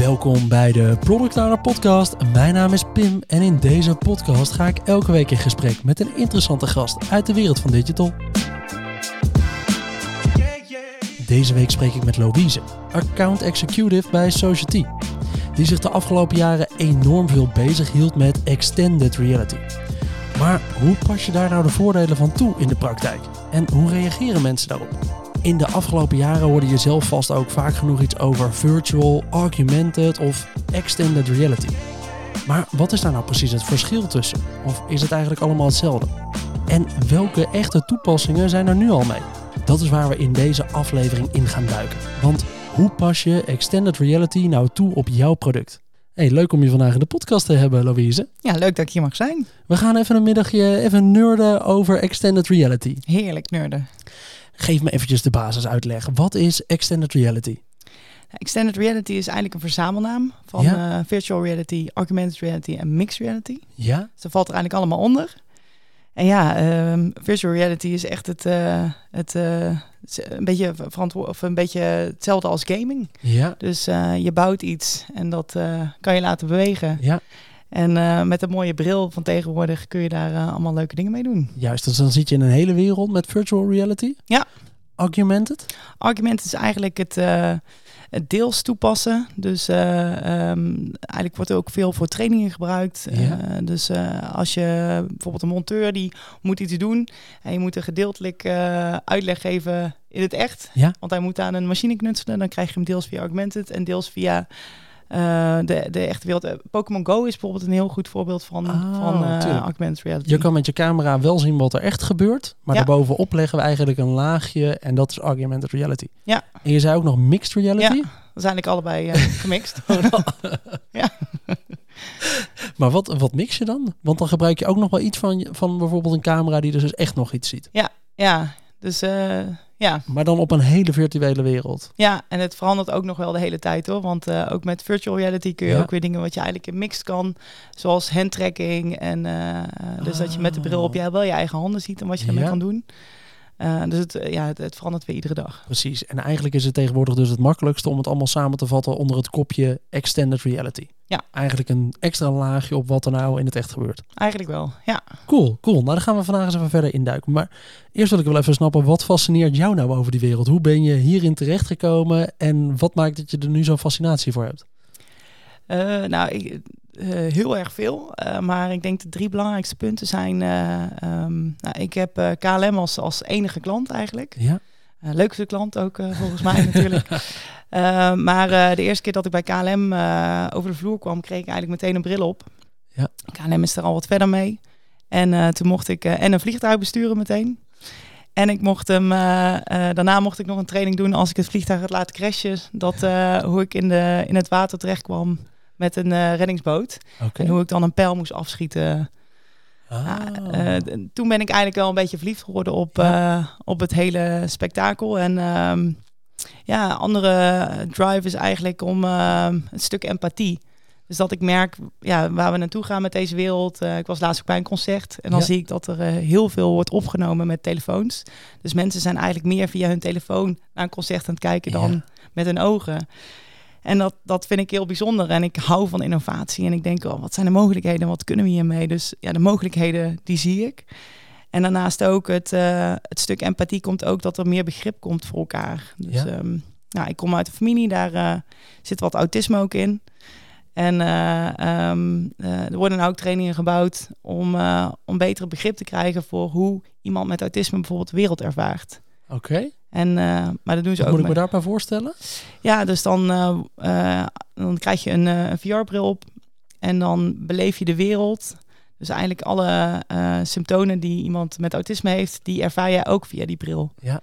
Welkom bij de Product Owner Podcast. Mijn naam is Pim en in deze podcast ga ik elke week in gesprek met een interessante gast uit de wereld van digital. Deze week spreek ik met Louise, account executive bij Society, die zich de afgelopen jaren enorm veel bezig hield met extended reality. Maar hoe pas je daar nou de voordelen van toe in de praktijk? En hoe reageren mensen daarop? In de afgelopen jaren hoorde je zelf vast ook vaak genoeg iets over virtual, augmented of extended reality. Maar wat is daar nou precies het verschil tussen? Of is het eigenlijk allemaal hetzelfde? En welke echte toepassingen zijn er nu al mee? Dat is waar we in deze aflevering in gaan duiken. Want hoe pas je extended reality nou toe op jouw product? Hey, leuk om je vandaag in de podcast te hebben, Louise. Ja, leuk dat ik hier mag zijn. We gaan even een middagje even nerden over extended reality. Heerlijk nerden. Geef me eventjes de basis uitleg. Wat is extended reality? Extended reality is eigenlijk een verzamelnaam van Ja. eh, virtual reality, augmented reality en mixed reality. Ja? Ze valt er eigenlijk allemaal onder. En ja, ehm, virtual reality is echt het, eh, het eh, een beetje verantwoord of een beetje hetzelfde als gaming. Ja? Dus je bouwt iets en dat kan je laten bewegen. Ja, En eh, met een mooie bril van tegenwoordig kun je daar eh, allemaal leuke dingen mee doen. juist. Dus dan zit je in een hele wereld met virtual reality? Ja. Augmented? Argument is eigenlijk het, eh, het deels toepassen. Dus eh, ehm, eigenlijk wordt er ook veel voor trainingen gebruikt. Ja. Dus als je bijvoorbeeld een monteur die moet iets doen en je moet een gedeeltelijk uitleg geven in het echt. Ja. Want hij moet aan een machine knutselen. Dan krijg je hem deels via augmented en deels via eh, de, de echte wereld. Eh, Pokémon Go is bijvoorbeeld een heel goed voorbeeld van, Oh, van eh, augmented reality. Je kan met je camera wel zien wat er echt gebeurt, maar Ja. daarbovenop leggen we eigenlijk een laagje en dat is augmented reality. Ja. En je zei ook nog mixed reality? Ja. Dat zijn eigenlijk allebei gemixt. Maar wat, wat mix je dan? Want dan gebruik je ook nog wel iets van, je- van bijvoorbeeld een camera die dus echt nog iets ziet. ja, dus eh, ja. Maar dan op een hele virtuele wereld. Ja, en het verandert ook nog wel de hele tijd hoor. Want eh, ook met virtual reality kun je Ja. ook weer dingen wat je eigenlijk in mixed kan. Zoals handtracking. En eh, dus dat je met de bril op je wel je eigen handen ziet en wat je ermee Ja. kan doen. Eh, dus het, eh, ja, het, het verandert weer iedere dag. Precies. En eigenlijk is het tegenwoordig dus het makkelijkste om het allemaal samen te vatten onder het kopje extended reality. Ja. Eigenlijk een extra laagje op wat er nou in het echt gebeurt. Eigenlijk wel, ja. Cool, cool. Nou, dan gaan we vandaag eens even verder induiken. Maar eerst wil ik wel even snappen, wat fascineert jou nou over die wereld? Hoe ben je hierin terechtgekomen en wat maakt dat je er nu zo'n fascinatie voor hebt? Eh, nou, ik, eh, heel erg veel. Eh, maar ik denk de drie belangrijkste punten zijn... eh, ehm, nou, ik heb KLM als, als enige klant eigenlijk. Ja, leukste klant ook volgens mij natuurlijk. Maar de eerste keer dat ik bij KLM over de vloer kwam, kreeg ik eigenlijk meteen een bril op. Ja. KLM is er al wat verder mee. En toen mocht ik en een vliegtuig besturen meteen. En ik mocht hem, daarna mocht ik nog een training doen als ik het vliegtuig had laten crashen. Dat, hoe ik in, de, in het water terecht kwam met een eh, reddingsboot. En hoe ik dan een pijl moest afschieten. Ah. Eh, toen ben ik eigenlijk wel een beetje verliefd geworden op, Ja. eh, op het hele spektakel. En ehm, ja, andere drive is eigenlijk om ehm, een stuk empathie. Dus dat ik merk ja, waar we naartoe gaan met deze wereld. Ik was laatst ook bij een concert en dan Ja. zie ik dat er heel veel wordt opgenomen met telefoons. Dus mensen zijn eigenlijk meer via hun telefoon naar een concert aan het kijken dan Ja. met hun ogen. En dat, dat vind ik heel bijzonder. En ik hou van innovatie. En ik denk, oh, wat zijn de mogelijkheden? Wat kunnen we hiermee? Dus ja, de mogelijkheden, die zie ik. En daarnaast ook het, eh, het stuk empathie komt ook dat er meer begrip komt voor elkaar. Dus Ja. ehm, nou, ik kom uit een familie, daar eh, zit wat autisme ook in. En eh, ehm, eh, er worden nou ook trainingen gebouwd om, om beter begrip te krijgen voor hoe iemand met autisme bijvoorbeeld de wereld ervaart. Oké, En, eh, maar dat doen ze wat ook moet ik me daarbij voorstellen? ja, dus dan, eh, eh, dan krijg je een, VR-bril op en dan beleef je de wereld. Dus eigenlijk alle symptomen die iemand met autisme heeft, die ervaar jij ook via die bril. Ja.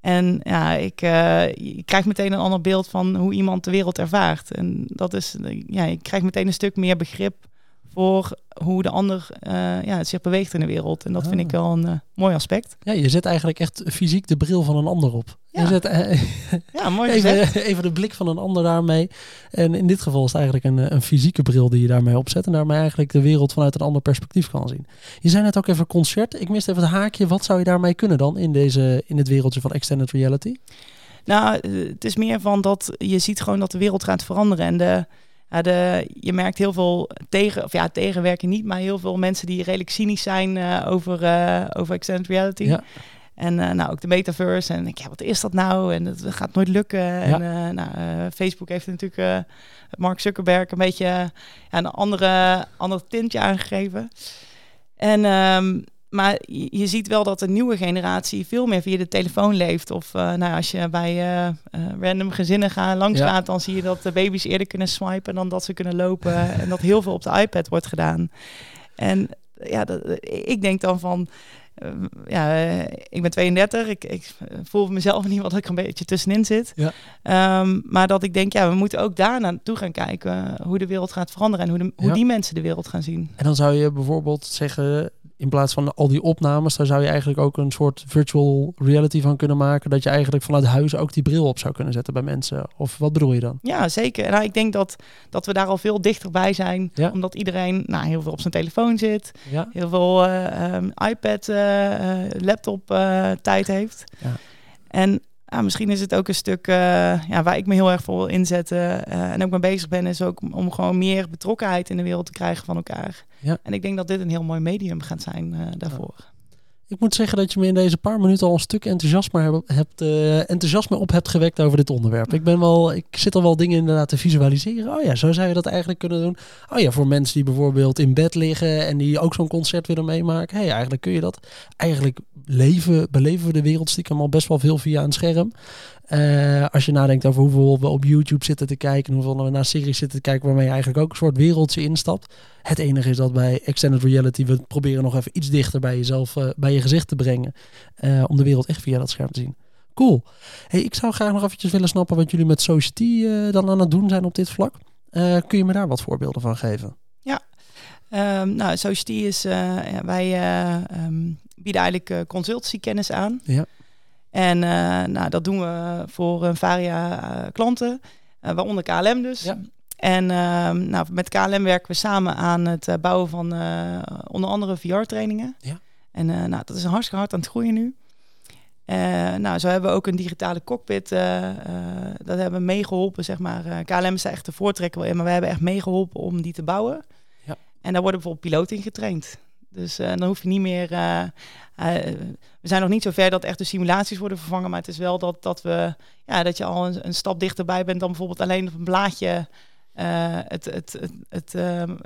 En ja, ik, je krijgt meteen een ander beeld van hoe iemand de wereld ervaart. En dat is, ja, je krijgt meteen een stuk meer begrip voor hoe de ander eh, ja, zich beweegt in de wereld. En dat vind Ah. ik wel een eh, mooi aspect. Ja, je zet eigenlijk echt fysiek de bril van een ander op. Je Ja. zet eh, Ja, mooi gezegd. even, even de blik van een ander daarmee. En in dit geval is het eigenlijk een, een fysieke bril die je daarmee opzet. En daarmee eigenlijk de wereld vanuit een ander perspectief kan zien. Je zei net ook even concert. Ik miste even het haakje. Wat zou je daarmee kunnen dan in, deze, in het wereldje van extended reality? Nou, het is meer van dat je ziet gewoon dat de wereld gaat veranderen. En de, ja, de, je merkt heel veel tegen, of ja, tegenwerken niet, maar heel veel mensen die redelijk cynisch zijn uh, over, uh, over extended reality. Ja. En uh, nou, ook de metaverse. En ik, ja, wat is dat nou? En het gaat nooit lukken. Ja. En nou, Facebook heeft natuurlijk Mark Zuckerberg een beetje een andere, ander tintje aangegeven. En um, maar je ziet wel dat de nieuwe generatie veel meer via de telefoon leeft. Of uh, nou, als je bij uh, uh, random gezinnen gaat, langs ja. gaat, dan zie je dat de baby's eerder kunnen swipen dan dat ze kunnen lopen. en dat heel veel op de iPad wordt gedaan. En ja, dat, ik denk dan van. ja, ik ben 32. Ik, ik voel mezelf niet wat ik een beetje tussenin zit. Ja. Um, maar dat ik denk, ja, we moeten ook daar naartoe gaan kijken hoe de wereld gaat veranderen en hoe, de, hoe ja. die mensen de wereld gaan zien. En dan zou je bijvoorbeeld zeggen, in plaats van al die opnames, daar zou je eigenlijk ook een soort virtual reality van kunnen maken. Dat je eigenlijk vanuit huis ook die bril op zou kunnen zetten bij mensen. Of wat bedoel je dan? Ja, zeker. Nou, ik denk dat, dat we daar al veel dichterbij zijn. Ja? Omdat iedereen nou, heel veel op zijn telefoon zit. Ja? Heel veel uh, um, iPad, uh, laptop tijd heeft. Ja. En ja, misschien is het ook een stuk uh, ja, waar ik me heel erg voor wil inzetten uh, en ook mee bezig ben, is ook om gewoon meer betrokkenheid in de wereld te krijgen van elkaar. Ja. En ik denk dat dit een heel mooi medium gaat zijn uh, daarvoor. Ja. Ik moet zeggen dat je me in deze paar minuten al een stuk enthousiasme, hebt, enthousiasme op hebt gewekt over dit onderwerp. Ik, ben wel, ik zit al wel dingen inderdaad te visualiseren. Oh ja, zo zou je dat eigenlijk kunnen doen. Oh ja, voor mensen die bijvoorbeeld in bed liggen en die ook zo'n concert willen meemaken. hey, eigenlijk kun je dat. Eigenlijk leven, beleven we de wereld stiekem al best wel veel via een scherm. Uh, als je nadenkt over hoeveel we op YouTube zitten te kijken, hoeveel we naar series zitten te kijken, waarmee je eigenlijk ook een soort wereldje instapt. Het enige is dat bij Extended Reality we proberen nog even iets dichter bij jezelf, uh, bij je gezicht te brengen, uh, om de wereld echt via dat scherm te zien. Cool. Hey, ik zou graag nog eventjes willen snappen wat jullie met Society dan aan het doen zijn op dit vlak. kun je me daar wat voorbeelden van geven? Ja, um, nou, Society is, wij um, bieden eigenlijk consultancykennis aan. Ja. En uh, nou, dat doen we voor een Varia uh, klanten, waaronder KLM dus. Ja. En ehm, nou, met KLM werken we samen aan het bouwen van onder andere VR-trainingen. Ja. En nou, dat is hartstikke hard aan het groeien nu. nou, zo hebben we ook een digitale cockpit. dat hebben we meegeholpen, zeg maar. KLM is echt de voortrekker in, maar we hebben echt meegeholpen om die te bouwen. Ja. En daar worden bijvoorbeeld piloten in getraind. Dus uh, dan hoef je niet meer. Uh, uh, we zijn nog niet zo ver dat echt de simulaties worden vervangen. Maar het is wel dat, dat, we, ja, dat je al een, een stap dichterbij bent dan bijvoorbeeld alleen op een blaadje het, het, het, het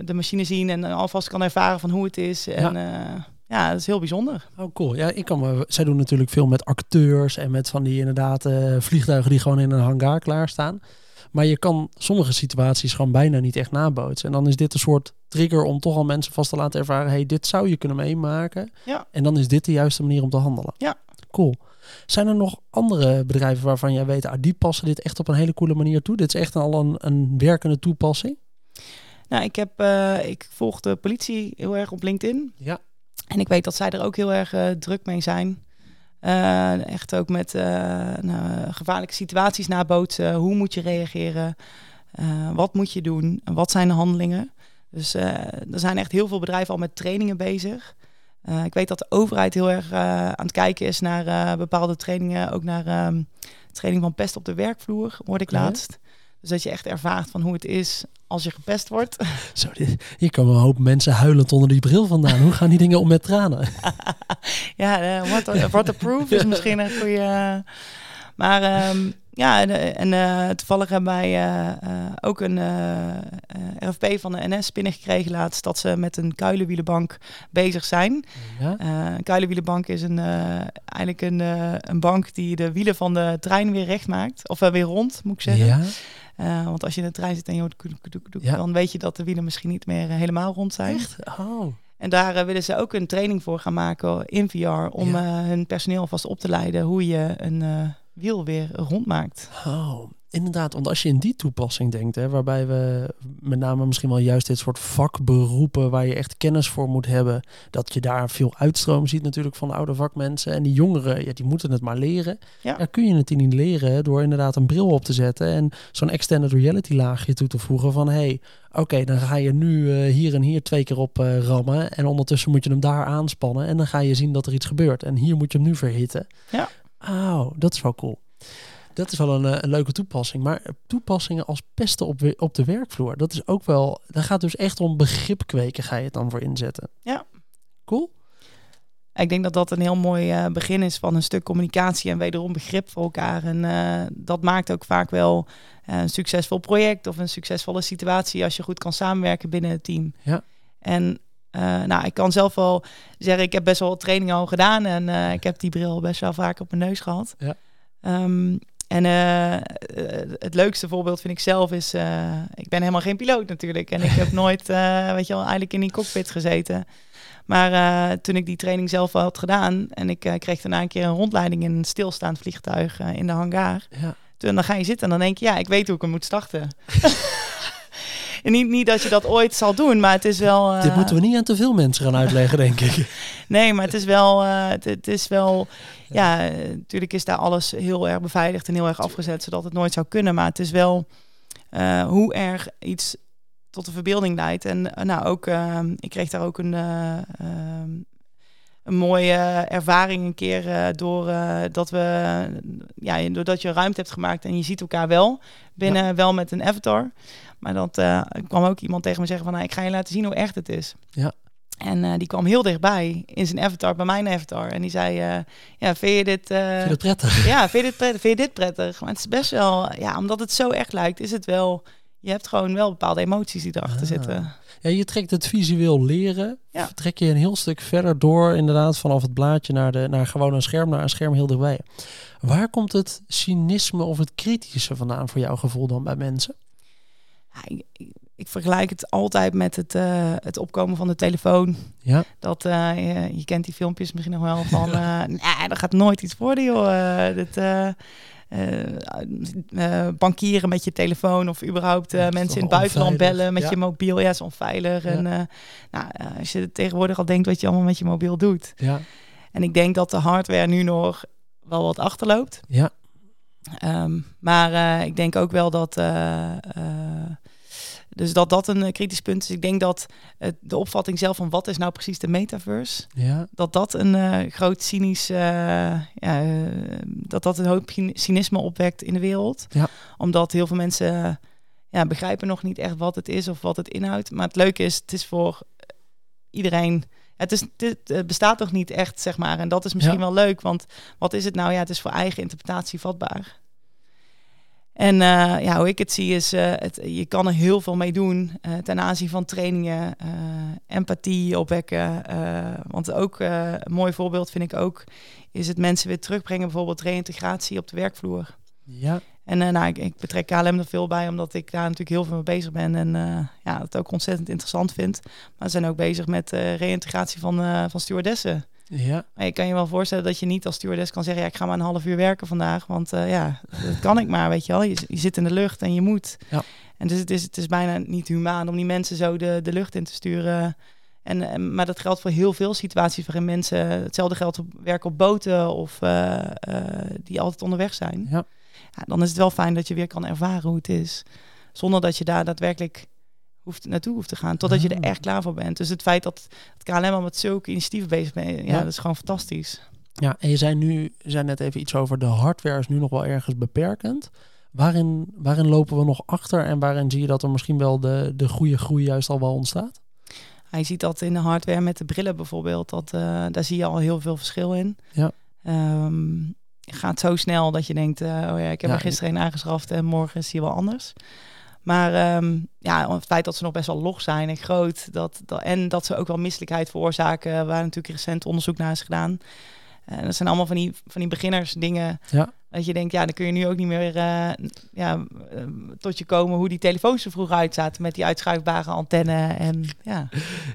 de machine zien en alvast kan ervaren van hoe het is. En, ja. ja, dat is heel bijzonder. Oh, cool. Ja, ik kan me, zij doen natuurlijk veel met acteurs en met van die inderdaad vliegtuigen die gewoon in een hangar klaarstaan. Maar je kan sommige situaties gewoon bijna niet echt nabootsen. En dan is dit een soort trigger om toch al mensen vast te laten ervaren: hey, dit zou je kunnen meemaken. Ja. En dan is dit de juiste manier om te handelen. Ja. Cool. Zijn er nog andere bedrijven waarvan jij weet, ah, die passen dit echt op een hele coole manier toe? Dit is echt al een, een werkende toepassing? Nou, ik, heb, uh, ik volg de politie heel erg op LinkedIn. Ja. En ik weet dat zij er ook heel erg uh, druk mee zijn. Uh, echt ook met nou, gevaarlijke situaties nabootsen. Hoe moet je reageren? wat moet je doen? Wat zijn de handelingen? Dus er zijn echt heel veel bedrijven al met trainingen bezig. Ik weet dat de overheid heel erg aan het kijken is naar bepaalde trainingen. Ook naar um, training van pest op de werkvloer, hoorde ik laatst. Dus dat je echt ervaart van hoe het is als je gepest wordt. Zo, hier komen een hoop mensen huilend onder die bril vandaan. Hoe gaan die dingen om met tranen? ja, uh, waterproof is misschien een goede... Maar um, ja, en, en uh, toevallig hebben wij uh, uh, ook een RFP van de NS binnengekregen laatst dat ze met een kuilenwielenbank bezig zijn. Ja? een kuilenwielenbank is een, eigenlijk een, een bank die de wielen van de trein weer recht maakt. Of weer rond, moet ik zeggen. Ja? Want als je in de trein zit en je hoort ja. dan weet je dat de wielen misschien niet meer helemaal rond zijn. Echt? Oh. En daar willen ze ook een training voor gaan maken in VR om hun personeel alvast op te leiden hoe je een wiel weer rondmaakt. Oh, inderdaad. Want als je in die toepassing denkt, hè, waarbij we met name misschien wel juist dit soort vakberoepen waar je echt kennis voor moet hebben, dat je daar veel uitstroom ziet natuurlijk van de oude vakmensen. En die jongeren, ja, die moeten het maar leren. Ja. Daar kun je het niet leren door inderdaad een bril op te zetten en zo'n extended reality laagje toe te voegen van hey, oké, dan ga je nu uh, hier en hier twee keer op uh, rammen en ondertussen moet je hem daar aanspannen en dan ga je zien dat er iets gebeurt. En hier moet je hem nu verhitten. Ja. Oh, dat is wel cool. Dat is wel een, eh, een leuke toepassing. Maar toepassingen als pesten op, op de werkvloer, dat is ook wel. Daar gaat dus echt om begrip kweken, ga je het dan voor inzetten. Ja. Cool. Ik denk dat dat een heel mooi eh, begin is van een stuk communicatie en wederom begrip voor elkaar. En eh, dat maakt ook vaak wel eh, een succesvol project of een succesvolle situatie als je goed kan samenwerken binnen het team. Ja. En eh, nou, ik kan zelf wel zeggen, ik heb best wel wat trainingen al gedaan en eh, ik heb die bril best wel vaak op mijn neus gehad. Ja. Ehm, en eh, het leukste voorbeeld vind ik zelf is, ik ben helemaal geen piloot natuurlijk. En ik heb nooit, weet je wel, eigenlijk in die cockpit gezeten. Maar toen ik die training zelf al had gedaan en ik kreeg daarna een keer een rondleiding in een stilstaand vliegtuig in de hangar. Ja. Toen dan ga je zitten en dan denk je, ja, ik weet hoe ik hem moet starten. en niet, niet dat je dat ooit zal doen, maar het is wel... eh, Dit moeten we niet aan te veel mensen gaan uitleggen, denk ik. Nee, maar het is wel, eh, het, het is wel, ja, eh, natuurlijk is daar alles heel erg beveiligd en heel erg afgezet, zodat het nooit zou kunnen. Maar het is wel eh, hoe erg iets tot de verbeelding leidt. En eh, nou, ook, eh, ik kreeg daar ook een, eh, ehm, een mooie ervaring een keer eh, door eh, dat we, ja, doordat je ruimte hebt gemaakt en je ziet elkaar wel binnen, wel met een avatar. Maar dat eh, kwam ook iemand tegen me zeggen van, nou, ik ga je laten zien hoe echt het is. Ja. En eh, die kwam heel dichtbij in zijn avatar, bij mijn avatar. En die zei, eh, ja, vind je dit... Vind je dat prettig? ja, vind je dit prettig? Vind je dit prettig? Maar het is best wel, ja, omdat het zo echt lijkt, is het wel... Je hebt gewoon wel bepaalde emoties die erachter Ah. zitten. Ja, je trekt het visueel leren. Ja. Trek je een heel stuk verder door, inderdaad, vanaf het blaadje naar, de, naar gewoon een scherm, naar een scherm heel dichtbij. Waar komt het cynisme of het kritische vandaan voor jouw gevoel dan bij mensen? Ik, vergelijk het altijd met het, eh, het opkomen van de telefoon. Ja. Dat, eh, je, je kent die filmpjes misschien nog wel van... eh nee, er gaat nooit iets worden, joh. Dit, bankieren met je telefoon of überhaupt Ja, dat mensen in het buitenland onveilig. bellen met Ja. je mobiel. Ja, is onveilig. Ja. En nou, als je tegenwoordig al denkt wat je allemaal met je mobiel doet. Ja. En ik denk dat de hardware nu nog wel wat achterloopt. Ja. Ehm, maar ik denk ook wel dat, dus dat dat een eh, kritisch punt is. Ik denk dat het, de opvatting zelf van wat is nou precies de metaverse, Ja. dat dat een eh, groot cynisch, eh, ja, eh, dat dat een hoop cyn- cynisme opwekt in de wereld. Ja. Omdat heel veel mensen eh, ja, begrijpen nog niet echt wat het is of wat het inhoudt. Maar het leuke is, het is voor iedereen. Het, is, het, het bestaat toch niet echt, zeg maar. En dat is misschien Ja. wel leuk, want wat is het nou? Ja, het is voor eigen interpretatie vatbaar. En eh, ja, hoe ik het zie is, het, je kan er heel veel mee doen eh, ten aanzien van trainingen, empathie opwekken. want ook een mooi voorbeeld vind ik ook, is het mensen weer terugbrengen, bijvoorbeeld reïntegratie op de werkvloer. Ja. En nou, ik, ik betrek KLM er veel bij, omdat ik daar natuurlijk heel veel mee bezig ben. En ja, het ook ontzettend interessant vind. Maar we zijn ook bezig met reïntegratie van, van stewardessen. Ja. Maar je kan je wel voorstellen dat je niet als stewardess kan zeggen... ja, ik ga maar een half uur werken vandaag. Want eh, ja, dat kan ik maar, weet je wel. Je, je zit in de lucht en je moet. Ja. En dus het is, het is bijna niet humaan om die mensen zo de, de lucht in te sturen. En, en, maar dat geldt voor heel veel situaties waarin mensen... Hetzelfde geldt op werken op boten of eh, eh, die altijd onderweg zijn. Ja. Ja, dan is het wel fijn dat je weer kan ervaren hoe het is. Zonder dat je daar daadwerkelijk hoeft, naartoe hoeft te gaan. Totdat je er Ah. echt klaar voor bent. Dus het feit dat het KLM al met zulke initiatieven bezig bent, ja, Ja. dat is gewoon fantastisch. Ja, en je zei nu, je zei net even iets over de hardware is nu nog wel ergens beperkend. Waarin, waarin lopen we nog achter en waarin zie je dat er misschien wel de, de goede groei juist al wel ontstaat? Hij ziet dat in de hardware met de brillen bijvoorbeeld. Dat, eh, daar zie je al heel veel verschil in. Ja. Ehm, gaat zo snel dat je denkt, eh, oh ja, ik heb Ja, er gisteren een aangeschaft en morgen is die wel anders. Maar ehm, ja, het feit dat ze nog best wel log zijn en groot, dat, dat, en dat ze ook wel misselijkheid veroorzaken, waar natuurlijk recent onderzoek naar is gedaan. En dat zijn allemaal van die, van die beginners dingen. Ja. Dat je denkt, ja, dan kun je nu ook niet meer eh, ja, eh, tot je komen hoe die telefoons er vroeger uitzaten met die uitschuifbare antenne. En ja,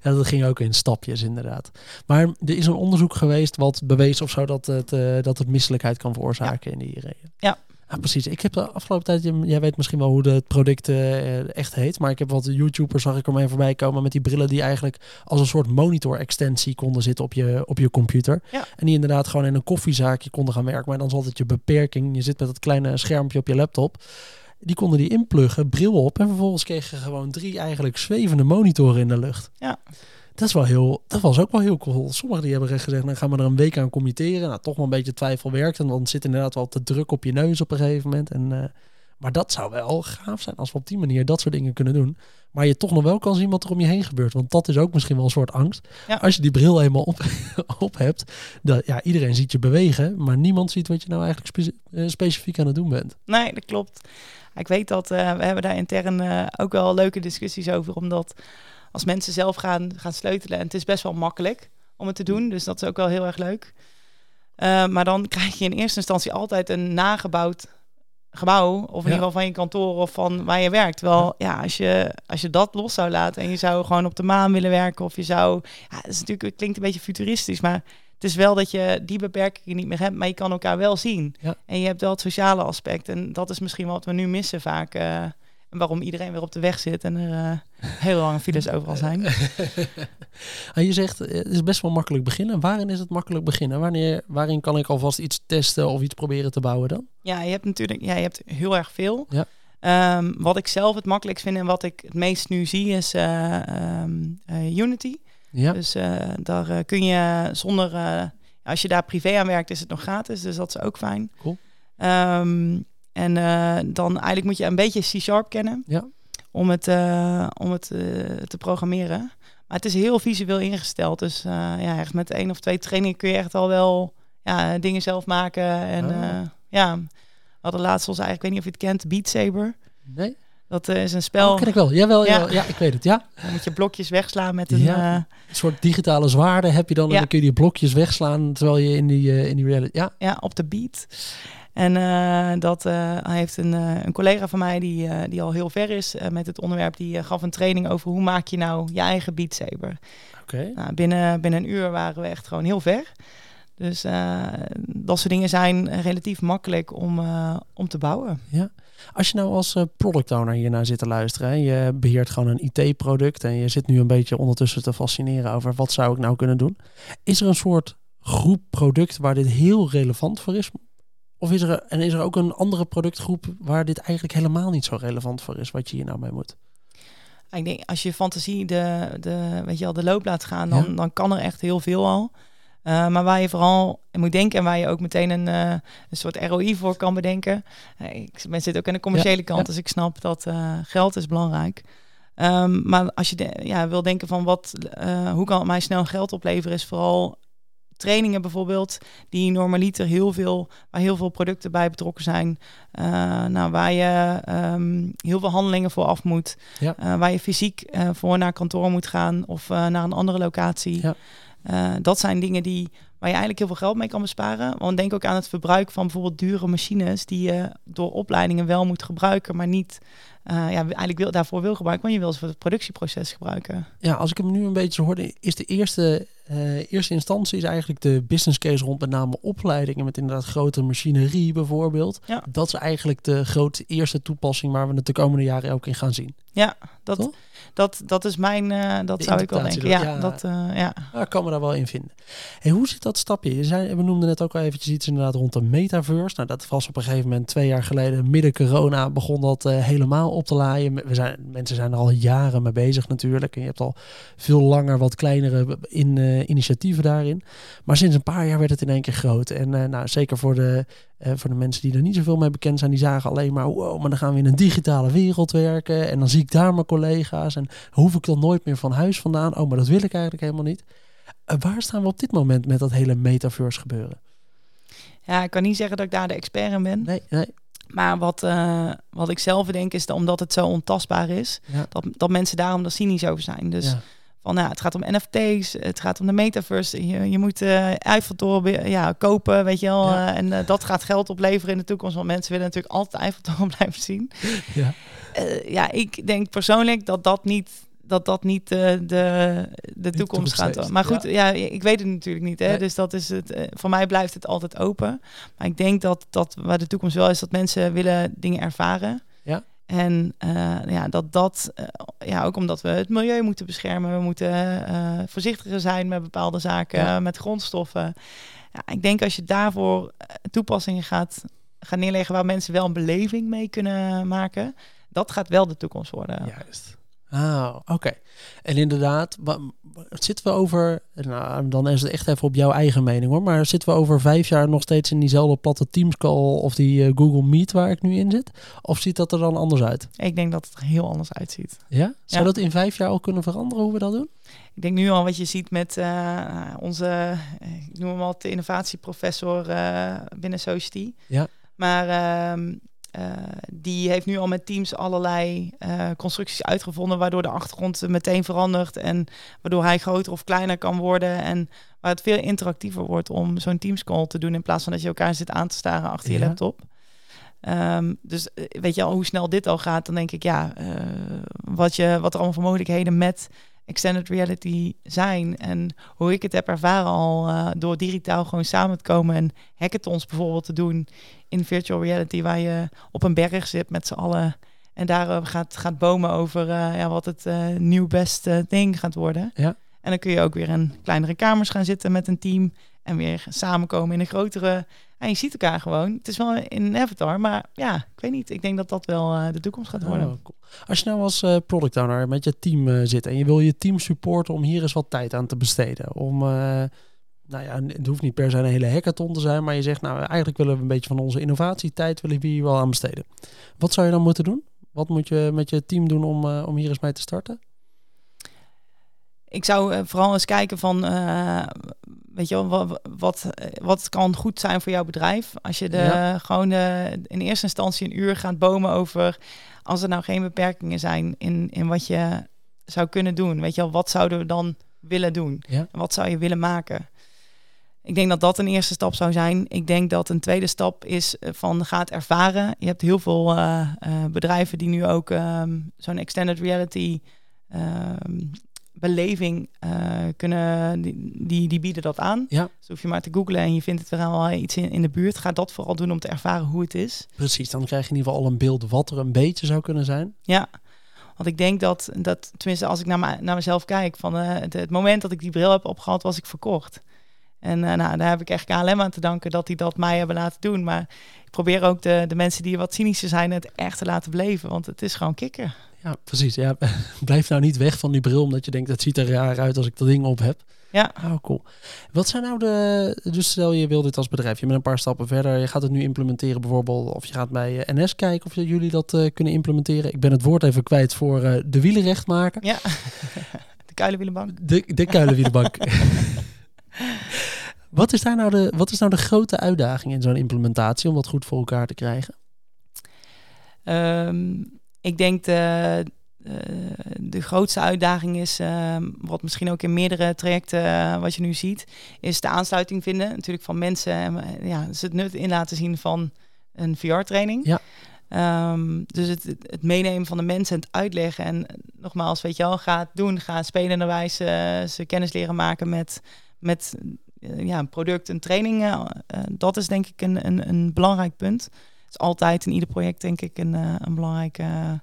Ja, dat ging ook in stapjes inderdaad. Maar er is een onderzoek geweest wat bewees of zo dat het, eh, dat het misselijkheid kan veroorzaken in die reden. Ja. Ja, precies. Ik heb de afgelopen tijd, jij weet misschien wel hoe het product eh, echt heet, maar ik heb wat YouTubers zag ik ermee voorbij komen met die brillen die eigenlijk als een soort monitor extensie konden zitten op je, op je computer. Ja. En die inderdaad gewoon in een koffiezaakje konden gaan werken, maar dan is altijd je beperking. Je zit met dat kleine schermpje op je laptop. Die konden die inpluggen, bril op en vervolgens kregen je gewoon drie eigenlijk zwevende monitoren in de lucht. Ja. Dat, is wel heel, dat was ook wel heel cool. Sommigen die hebben gezegd, dan nou, gaan we er een week aan committeren. Nou, toch wel een beetje twijfel werkt. En dan zit inderdaad wel te druk op je neus op een gegeven moment. En, uh, maar dat zou wel gaaf zijn als we op die manier dat soort dingen kunnen doen. Maar je toch nog wel kan zien wat er om je heen gebeurt. Want dat is ook misschien wel een soort angst. Ja. Als je die bril eenmaal op, op hebt. Dat, ja, iedereen ziet je bewegen. Maar niemand ziet wat je nou eigenlijk spe uh, specifiek aan het doen bent. Nee, dat klopt. Ik weet dat uh, we hebben daar intern uh, ook wel leuke discussies over. Omdat als mensen zelf gaan, gaan sleutelen. En het is best wel makkelijk om het te doen. Dus dat is ook wel heel erg leuk. Uh, maar dan krijg je in eerste instantie altijd een nagebouwd gebouw. Of in ieder geval van je kantoor of van waar je werkt. Wel, ja, als, je, als je dat los zou laten en je zou gewoon op de maan willen werken. Of je zou. Ja, dat is natuurlijk, het klinkt een beetje futuristisch. Maar het is wel dat je die beperkingen niet meer hebt. Maar je kan elkaar wel zien. Ja. En je hebt wel het sociale aspect. En dat is misschien wat we nu missen vaak. Uh, en waarom iedereen weer op de weg zit en er uh, heel lange files overal zijn. en je zegt, het is best wel makkelijk beginnen. Waarin is het makkelijk beginnen? Wanneer, waarin kan ik alvast iets testen of iets proberen te bouwen dan? Ja, je hebt natuurlijk ja, je hebt heel erg veel. Ja. Um, wat ik zelf het makkelijkst vind en wat ik het meest nu zie is uh, um, uh, Unity. Ja. Dus daar kun je zonder, als je daar privé aan werkt, is het nog gratis. Dus dat is ook fijn. Cool. Um, en uh, dan eigenlijk moet je een beetje C-sharp kennen ja. om het, uh, om het uh, te programmeren. Maar het is heel visueel ingesteld. Dus ja, echt met één of twee trainingen kun je echt al wel ja, dingen zelf maken. En Oh. ja, we hadden laatst ons eigenlijk, ik weet niet of je het kent, Beat Saber. Nee? Dat is een spel. Oh, ken ik wel. Jawel, Ja. ja. ik weet het. Ja. Dan moet je blokjes wegslaan met een. Ja. eh, Een soort digitale zwaarden heb je dan. En dan kun je die blokjes wegslaan terwijl je in die, eh, in die reality... Ja, ja, op de beat. En eh, dat eh, heeft een, eh, een collega van mij die, die al heel ver is met het onderwerp, die gaf een training over hoe maak je nou je eigen Beat Saber. oké. Nou, binnen, binnen een uur waren we echt gewoon heel ver. Dus dat soort dingen zijn relatief makkelijk om, om te bouwen. Als je nou als product owner hiernaar zit te luisteren... en je beheert gewoon een IT-product... en je zit nu een beetje ondertussen te fascineren over... wat zou ik nou kunnen doen? Is er een soort groep product waar dit heel relevant voor is? Of is er, en is er ook een andere productgroep... waar dit eigenlijk helemaal niet zo relevant voor is... wat je hier nou mee moet? Ik denk, als je fantasie de, de, weet je al, de loop laat gaan, dan, Ja. dan kan er echt heel veel al. Eh, maar waar je vooral moet denken en waar je ook meteen een, eh, een soort ROI voor kan bedenken. Eh, ik ben zit ook aan de commerciële Ja, kant, ja. dus ik snap dat geld is belangrijk. Ehm, maar als je de, ja, wil denken van wat, hoe kan het mij snel geld opleveren, is vooral trainingen bijvoorbeeld, die normaliter heel veel, waar heel veel producten bij betrokken zijn. Eh, nou, waar je ehm, heel veel handelingen voor af moet. Ja. Eh, waar je fysiek eh, voor naar kantoor moet gaan of naar een andere locatie. Ja. Dat zijn dingen die, waar je eigenlijk heel veel geld mee kan besparen. Want denk ook aan het verbruik van bijvoorbeeld dure machines die je door opleidingen wel moet gebruiken, maar niet eh, ja, eigenlijk wil, daarvoor wil gebruiken, want je wil ze voor het productieproces gebruiken. Ja, als ik hem nu een beetje hoorde, is de eerste, eh, eerste instantie is eigenlijk de business case rond met name opleidingen met inderdaad grote machinerie bijvoorbeeld. Ja. Dat is eigenlijk de grote eerste toepassing waar we het de komende jaren ook in gaan zien. Ja, dat, Toch? dat, dat is mijn, eh, dat De zou ik wel denken. Ja, ja. dat, eh, ja. Daar kan we daar wel in vinden. En hoe zit dat stapje? Je zei, we noemden net ook al eventjes iets inderdaad rond de metaverse. Nou, dat was op een gegeven moment twee jaar geleden, midden corona, begon dat eh, helemaal op te laaien. We zijn, mensen zijn er al jaren mee bezig natuurlijk. En je hebt al veel langer wat kleinere in, initiatieven daarin. Maar sinds een paar jaar werd het in één keer groot. En nou, zeker voor de, voor de mensen die er niet zoveel mee bekend zijn, die zagen alleen maar, wow, maar dan gaan we in een digitale wereld werken. En dan zie ik daar mijn collega's. En hoef ik dan nooit meer van huis vandaan. Oh, maar dat wil ik eigenlijk helemaal niet. Eh, waar staan we op dit moment met dat hele metaverse gebeuren? ja, ik kan niet zeggen dat ik daar de expert in ben. Nee, nee. Maar wat, eh, wat ik zelf denk is dat omdat het zo ontastbaar is, Ja. dat, dat mensen daarom er cynisch over zijn. Dus ja. Van ja, het gaat om NFT's, het gaat om de metaverse. Je, je moet eh Eiffeltoren ja, kopen, weet je wel. Ja. eh, en eh, dat gaat geld opleveren in de toekomst. Want mensen willen natuurlijk altijd Eiffeltoren blijven zien. Ja. Ja, ik denk persoonlijk dat dat niet, dat dat niet eh, de, de toekomst gaat. Maar goed, ja. ik weet het natuurlijk niet. Hè? Nee. Dus dat is het. voor mij blijft het altijd open. Maar ik denk dat, dat waar de toekomst wel is, dat mensen willen dingen ervaren. En eh, ja, dat dat, eh, ja, ook omdat we het milieu moeten beschermen, we moeten eh, voorzichtiger zijn met bepaalde zaken, Ja. met grondstoffen. Ja, ik denk als je daarvoor toepassingen gaat gaat neerleggen waar mensen wel een beleving mee kunnen maken, dat gaat wel de toekomst worden. Juist. Ah, oké. En inderdaad, zitten we over, nou, dan is het echt even op jouw eigen mening hoor, maar zitten we over vijf jaar nog steeds in diezelfde platte Teams call of die eh, Google Meet waar ik nu in zit? Of ziet dat er dan anders uit? Ik denk dat het er heel anders uitziet. Ja? Zou dat in vijf jaar al kunnen veranderen hoe we dat doen? Ik denk nu al wat je ziet met uh, onze, ik noem hem al de innovatieprofessor uh, binnen Society. Ja. Maar ehm, uh, die heeft nu al met teams allerlei uh, constructies uitgevonden, waardoor de achtergrond meteen verandert en waardoor hij groter of kleiner kan worden en waar het veel interactiever wordt om zo'n Teams call te doen in plaats van dat je elkaar zit aan te staren achter je laptop. Um, dus eh, weet je al hoe snel dit al gaat, dan denk ik ja, uh, wat, je, wat er allemaal voor mogelijkheden met extended reality zijn. En hoe ik het heb ervaren al uh, door digitaal gewoon samen te komen en hackathons bijvoorbeeld te doen in virtual reality, waar je op een berg zit met z'n allen en daar uh, gaat, gaat bomen over uh, ja, wat het nieuw beste ding gaat worden. Ja. En dan kun je ook weer in kleinere kamers gaan zitten met een team en weer samenkomen in een grotere. En je ziet elkaar gewoon. Het is wel in een avatar, maar ja, ik weet niet. Ik denk dat dat wel uh, de toekomst gaat worden. Oh, cool. Als je nou als uh, product owner met je team uh, zit en je wil je team supporten om hier eens wat tijd aan te besteden. Om, nou ja, het hoeft niet per se een hele hackathon te zijn, maar je zegt nou eigenlijk willen we een beetje van onze innovatietijd willen we hier wel aan besteden. Wat zou je dan moeten doen? Wat moet je met je team doen om, om hier eens mee te starten? ik zou vooral eens kijken van, weet je wel, wat, wat, wat, kan goed zijn voor jouw bedrijf? Als je de, ja. gewoon de, in eerste instantie een uur gaat bomen over, als er nou geen beperkingen zijn in, in wat je zou kunnen doen. Weet je wel, wat zouden we dan willen doen? Ja. Wat zou je willen maken? Ik denk dat dat een eerste stap zou zijn. Ik denk dat een tweede stap is van gaat ervaren. Je hebt heel veel uh, bedrijven die nu ook um, zo'n extended reality um, beleving uh, kunnen, die, die, bieden dat aan. Ja. Dus hoef je maar te googlen en je vindt het wel iets in, in de buurt. Ga dat vooral doen om te ervaren hoe het is. Precies, dan krijg je in ieder geval al een beeld wat er een beetje zou kunnen zijn. Ja, want ik denk dat, dat tenminste als ik naar, me, naar mezelf kijk, van uh, het, het, moment dat ik die bril heb opgehaald, was ik verkocht. En uh, nou, daar heb ik echt KLM aan te danken dat die dat mij hebben laten doen. Maar probeer ook de, de mensen die wat cynischer zijn het echt te laten beleven, want het is gewoon kicken. Ja, precies. Ja, blijf nou niet weg van die bril, omdat je denkt, het ziet er raar uit als ik dat ding op heb. Ja. Oh, cool. Wat zijn nou de... Dus stel je wil dit als bedrijf, je bent een paar stappen verder, je gaat het nu implementeren bijvoorbeeld, of je gaat bij NS kijken of jullie dat uh, kunnen implementeren. Ik ben het woord even kwijt voor uh, de wielen recht maken. Ja, de kuilenwielenbank. De, de kuilenwielenbank. wat, is daar nou de, wat is nou de grote uitdaging in zo'n implementatie om dat goed voor elkaar te krijgen? Um, ik denk de, uh, de grootste uitdaging is, uh, wat misschien ook in meerdere trajecten uh, wat je nu ziet, is de aansluiting vinden natuurlijk van mensen. En ja, dus het nut in laten zien van een VR-training. Ja. Um, dus het, het meenemen van de mensen en het uitleggen. En nogmaals, weet je wel, ga het doen. Ga spelenderwijs ze kennis leren maken met, met ja, een product, een training. dat is denk ik een, een, een belangrijk punt is altijd in ieder project denk ik een, een belangrijke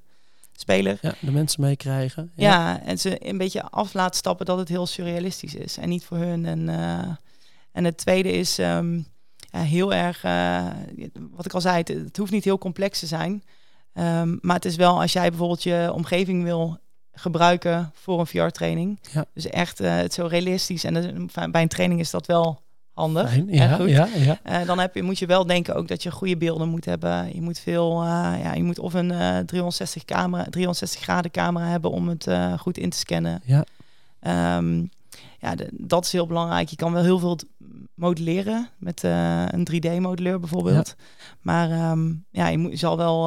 speler. Ja, de mensen meekrijgen. Ja. ja. en ze een beetje af laten stappen dat het heel surrealistisch is en niet voor hun. En, en het tweede is um, ja, heel erg, wat ik al zei, het, het, hoeft niet heel complex te zijn. Um, maar het is wel als jij bijvoorbeeld je omgeving wil gebruiken voor een VR-training. Ja. Dus echt het zo realistisch. En bij een training is dat wel handig. Fijn, ja, goed. ja, ja. Uh, dan heb je, moet je wel denken ook dat je goede beelden moet hebben. Je moet veel, uh, ja, je moet of een uh, 360, camera, 360 graden camera hebben om het goed in te scannen. Ja. Um, ja, de, dat is heel belangrijk. Je kan wel heel veel modelleren met een 3D-modelleur bijvoorbeeld. Ja. Maar um, ja, je, moet, je zal wel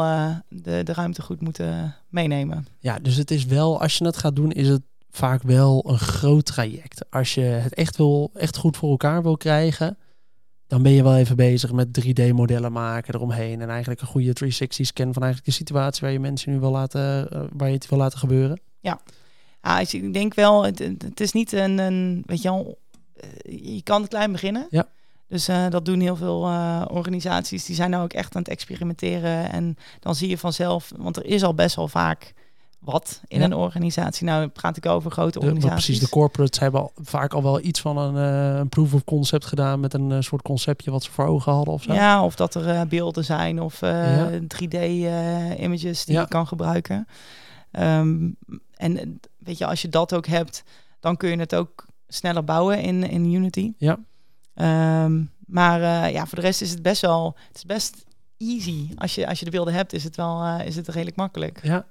de, de ruimte goed moeten meenemen. Ja, dus het is wel, als je het gaat doen, is het vaak wel een groot traject. Als je het echt, wil, echt goed voor elkaar wil krijgen, dan ben je wel even bezig met 3D-modellen maken eromheen. En eigenlijk een goede 360-scan van eigenlijk de situatie waar je mensen nu wil laten, uh, waar je het wil laten gebeuren. Ja, ah, ik denk wel, het, het is niet een, een, weet je wel, je kan klein beginnen. Ja. Dus uh, dat doen heel veel uh, organisaties. Die zijn nou ook echt aan het experimenteren. En dan zie je vanzelf, want er is al best wel vaak wat in Ja. een organisatie. Nou praat ik over grote De, organisaties. precies, de corporates hebben al, vaak al wel iets van een, eh, een proof of concept gedaan met een eh, soort conceptje wat ze voor ogen hadden of zo. Ja, of dat er eh, beelden zijn of eh, Ja. 3D-images die Ja. je kan gebruiken. Ehm, en eh, weet je, als je dat ook hebt, dan kun je het ook sneller bouwen in, in Unity. Ja. Ehm, maar eh, ja, voor de rest is het best wel, het is best easy. Als je, als je de beelden hebt, is het wel, eh, is het redelijk makkelijk. Ja.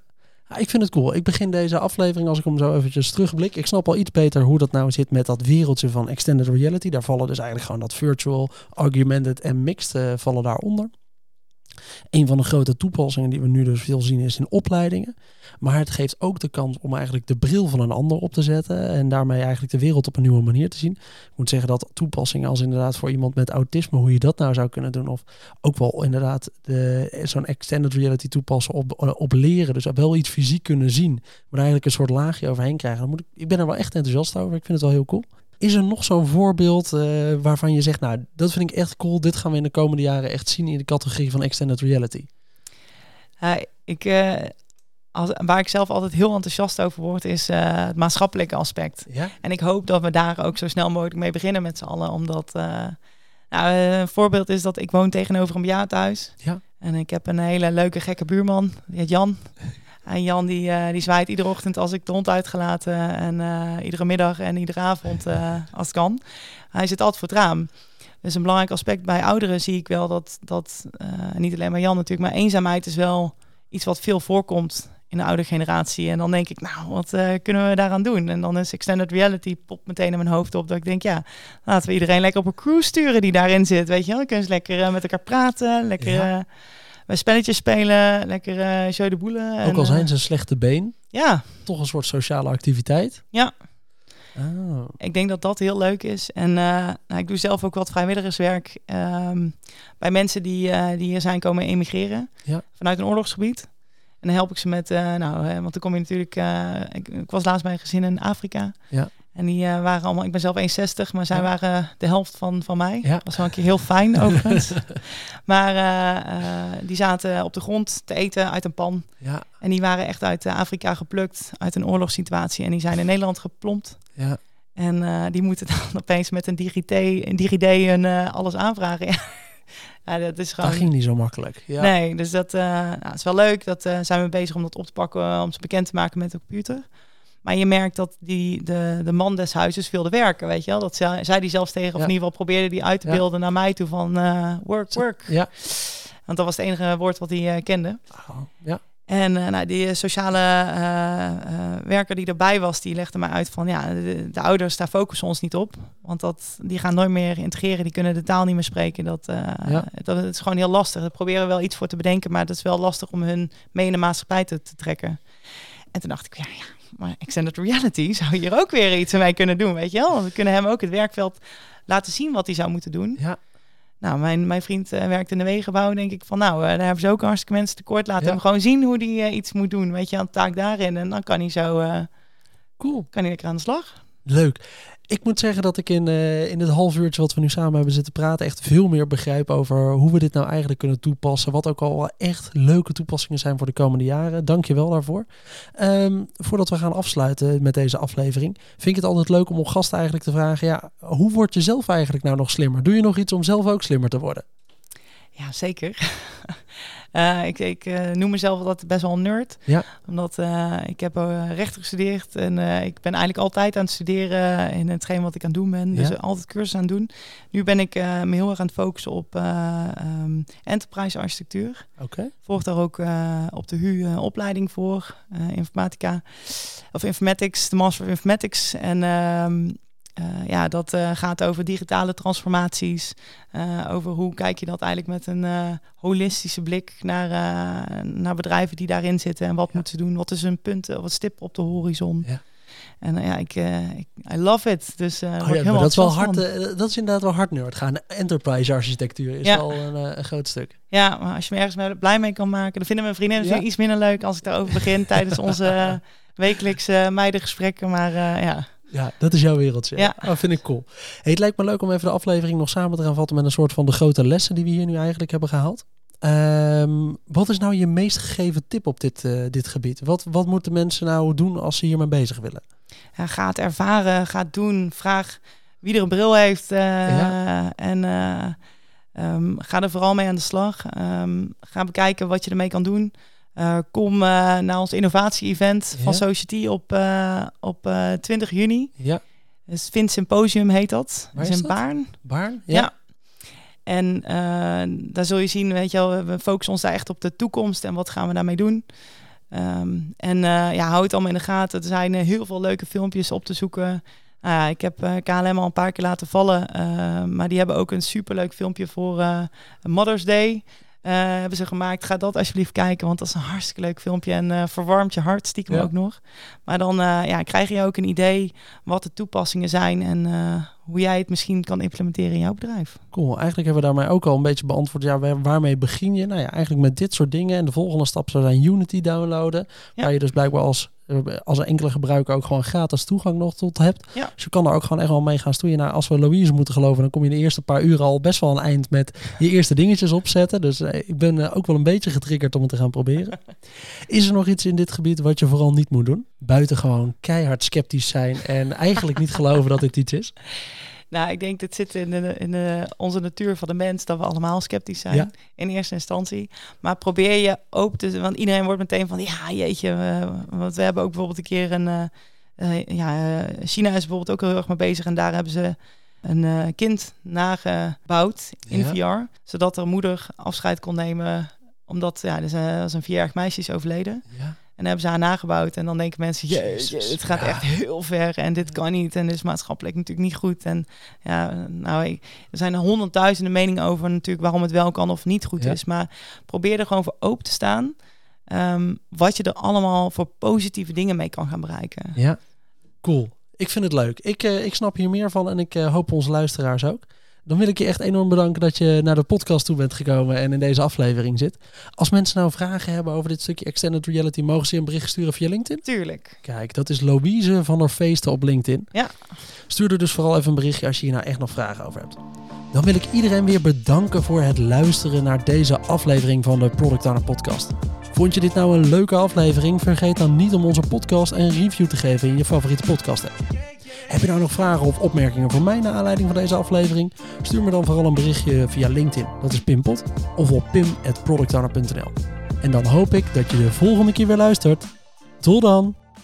Ja, ik vind het cool. Ik begin deze aflevering, als ik hem zo eventjes terugblik. Ik snap al iets beter hoe dat nou zit met dat wereldje van extended reality. Daar vallen dus eigenlijk gewoon dat virtual, augmented en mixed eh, vallen daaronder. Een van de grote toepassingen die we nu dus veel zien is in opleidingen. Maar het geeft ook de kans om eigenlijk de bril van een ander op te zetten. En daarmee eigenlijk de wereld op een nieuwe manier te zien. Ik moet zeggen dat toepassingen als inderdaad voor iemand met autisme, hoe je dat nou zou kunnen doen. Of ook wel inderdaad de- zo'n extended reality toepassen op, op leren. Dus wel iets fysiek kunnen zien. Maar eigenlijk een soort laagje overheen krijgen. Dan moet ik, ik ben er wel echt enthousiast over. Ik vind het wel heel cool. Is er nog zo'n voorbeeld eh, waarvan je zegt, nou, dat vind ik echt cool. Dit gaan we in de komende jaren echt zien in de categorie van extended reality. Ik, eh, als, waar ik zelf altijd heel enthousiast over word, is eh, het maatschappelijke aspect. Ja? En ik hoop dat we daar ook zo snel mogelijk mee beginnen met z'n allen. Omdat, nou, een voorbeeld is dat ik woon tegenover een bejaardenhuis. Ja. En ik heb een hele leuke gekke buurman, Jan. En Jan die, eh, die zwaait iedere ochtend als ik de hond uitgelaten. En eh, iedere middag en iedere avond eh, als het kan. Hij zit altijd voor het raam. Dus een belangrijk aspect bij ouderen zie ik wel dat, dat niet alleen maar Jan natuurlijk, maar eenzaamheid is wel iets wat veel voorkomt in de oude generatie. En dan denk ik, nou, wat kunnen we daaraan doen? En dan is extended reality popt meteen in mijn hoofd op dat ik denk, ja, laten we iedereen lekker op een cruise sturen die daarin zit, weet je wel? Dan kunnen ze lekker met elkaar praten, lekker Ja. Bij spelletjes spelen, lekker show de boelen. Ook En, al zijn eh, ze een slechte been, ja, toch een soort sociale activiteit. Ja. Oh. ik denk dat dat heel leuk is. En eh, nou, ik doe zelf ook wat vrijwilligerswerk ehm, bij mensen die, eh, die hier zijn komen emigreren Ja. vanuit een oorlogsgebied. En dan help ik ze met, nou, eh, want dan kom je natuurlijk, ik, ik was laatst bij een gezin in Afrika. Ja. En die eh, waren allemaal, ik ben zelf 1,60, maar zij Ja. waren de helft van, van mij. Ja. Dat was wel een keer heel fijn overigens. maar eh, eh, die zaten op de grond te eten uit een pan. Ja, En die waren echt uit Afrika geplukt, uit een oorlogssituatie. En die zijn in Nederland geplompt. ja. En die moeten dan opeens met een DigiD, een DigiD hun, alles aanvragen. ja, dat is gewoon... Dat ging niet zo makkelijk. Ja. Nee, dus dat nou, het is wel leuk. Dat zijn we bezig om dat op te pakken, om ze bekend te maken met de computer. Maar je merkt dat die, de, de man des huizes wilde werken, weet je wel. Dat zij, zij die zelfs tegen, of in ieder geval probeerde die uit te beelden naar mij toe van eh, work, work. Ja. Want dat was het enige woord wat hij eh, kende. Oh, ja. En eh, nou, die sociale werker die erbij was, die legde mij uit van ja, de, de ouders, daar focussen ons niet op. Want dat, die gaan nooit meer integreren, die kunnen de taal niet meer spreken. Dat, Ja. dat is gewoon heel lastig. Daar proberen we wel iets voor te bedenken, maar het is wel lastig om hun mee in de maatschappij te, te trekken. En toen dacht ik, ja, ja, maar extended reality zou hier ook weer iets mee kunnen doen, weet je wel? Want we kunnen hem ook het werkveld laten zien wat hij zou moeten doen. Ja. Nou, mijn, mijn vriend eh, werkt in de wegenbouw. Denk ik van, nou, eh, daar hebben ze ook hartstikke mensen tekort. Laten Ja. hem gewoon zien hoe hij eh, iets moet doen. Weet je, aan taak daarin. En dan kan hij zo Cool. kan hij lekker aan de slag. Leuk. Ik moet zeggen dat ik in, eh, in het half uurtje wat we nu samen hebben zitten praten... echt veel meer begrijp over hoe we dit nou eigenlijk kunnen toepassen. Wat ook al echt leuke toepassingen zijn voor de komende jaren. Dank je wel daarvoor. Ehm, voordat we gaan afsluiten met deze aflevering... vind ik het altijd leuk om op gasten eigenlijk te vragen... Ja, hoe word je zelf eigenlijk nou nog slimmer? Doe je nog iets om zelf ook slimmer te worden? Ja, zeker. Eh, ik ik eh, noem mezelf altijd best wel een nerd. Ja. Omdat eh, ik heb rechten gestudeerd. En ik ben eigenlijk altijd aan het studeren in hetgeen wat ik aan het doen ben. Dus Ja. altijd cursus aan het doen. Nu ben ik me heel erg aan het focussen op eh, ehm, enterprise architectuur. Oké. volg daar ook op de HU een opleiding voor, informatica of informatics, de Master of Informatics. En ehm, eh, ja, dat eh, gaat over digitale transformaties, eh, over hoe kijk je dat eigenlijk met een holistische blik naar, naar bedrijven die daarin zitten en wat Ja. moeten ze doen, wat is hun punt, wat stip op de horizon. Ja. En ja, ik, ik I love it. Dus Oh ja, dat is wel hard. dat is inderdaad wel hard nerd gaan. Enterprise architectuur is wel een, een groot stuk. Ja, maar als je me ergens mee- blij mee kan maken, dan vinden mijn vriendinnen het iets minder leuk als ik daarover begin tijdens onze wekelijkse meidengesprekken. Maar ja, Ja, dat is jouw wereldje. Ja. Oh, vind ik cool. Hey, het lijkt me leuk om even de aflevering nog samen te gaan vatten met een soort van de grote lessen die we hier nu eigenlijk hebben gehaald. Ehm, wat is nou je meest gegeven tip op dit, eh, dit gebied? Wat, wat moeten mensen nou doen als ze hiermee bezig willen? Ja, ga het ervaren, ga het doen. Vraag wie er een bril heeft. eh, Ja. En eh, ehm, ga er vooral mee aan de slag. Ehm, ga bekijken wat je ermee kan doen. Eh, kom eh, naar ons innovatie-event van. Society op, eh, op eh, 20 juni. Ja, Dus Vint Symposium heet dat. Waar dat is in dat? Baarn. Baarn? Ja. En daar zul je zien, weet je wel, we focussen ons daar echt op de toekomst en wat gaan we daarmee doen. Ehm, en ja, hou het allemaal in de gaten. Er zijn heel veel leuke filmpjes op te zoeken. Ja, ik heb KLM al een paar keer laten vallen, maar die hebben ook een superleuk filmpje voor Mother's Day. Eh, hebben ze gemaakt. Ga dat alsjeblieft kijken, want dat is een hartstikke leuk filmpje en eh, verwarmt je hart stiekem Ja. ook nog. Maar dan eh, ja, krijg je ook een idee wat de toepassingen zijn en hoe jij het misschien kan implementeren in jouw bedrijf. Cool. Eigenlijk hebben we daarmee ook al een beetje beantwoord. Ja, waar- waarmee begin je? Nou ja, eigenlijk met dit soort dingen. En de volgende stap zou zijn Unity downloaden. Ja. Waar je dus blijkbaar als, als een enkele gebruiker ook gewoon gratis toegang nog tot hebt. Ja. Dus je kan er ook gewoon echt wel mee gaan stoeien. Nou, als we Louise moeten geloven, dan kom je in de eerste paar uren al best wel een eind met je eerste dingetjes opzetten. Dus eh, ik ben eh, ook wel een beetje getriggerd om het te gaan proberen. Is er nog iets in dit gebied wat je vooral niet moet doen? Buiten gewoon keihard sceptisch zijn en eigenlijk niet geloven dat dit iets is. Nou, ik denk dat zit in, de, in de, onze natuur van de mens dat we allemaal sceptisch zijn Ja. in eerste instantie. Maar probeer je open te want iedereen wordt meteen van ja, jeetje, want we hebben ook bijvoorbeeld een keer een, eh, eh, ja, eh, China is bijvoorbeeld ook heel erg mee bezig en daar hebben ze een kind nagebouwd in Ja. VR, zodat de moeder afscheid kon nemen, omdat ja, dus, was een vierjarig meisje is overleden. Ja. En hebben ze haar nagebouwd. En dan denken mensen, Jezus, het gaat ja. echt heel ver. En dit kan niet. En dit is maatschappelijk natuurlijk niet goed. En ja, nou, ik- er zijn er honderdduizenden meningen over natuurlijk waarom het wel kan of niet goed Ja. is. Maar probeer er gewoon voor open te staan. ehm, wat je er allemaal voor positieve dingen mee kan gaan bereiken. Ja, cool. Ik vind het leuk. Ik, eh, ik snap hier meer van en ik eh, hoop onze luisteraars ook. Dan wil ik je echt enorm bedanken dat je naar de podcast toe bent gekomen en in deze aflevering zit. Als mensen nou vragen hebben over dit stukje extended reality, mogen ze je een bericht sturen via LinkedIn? Tuurlijk. Kijk, dat is Louise van der Feesten op LinkedIn. Ja. Stuur er dus vooral even een berichtje als je hier nou echt nog vragen over hebt. Dan wil ik iedereen weer bedanken voor het luisteren naar deze aflevering van de Product Owner Podcast. Vond je dit nou een leuke aflevering? Vergeet dan niet om onze podcast een review te geven in je favoriete podcast app. Heb je nou nog vragen of opmerkingen voor mij naar aanleiding van deze aflevering? Stuur me dan vooral een berichtje via LinkedIn, dat is Pimpot, of op pim.productowner.nl. En dan hoop ik dat je de volgende keer weer luistert. Tot dan!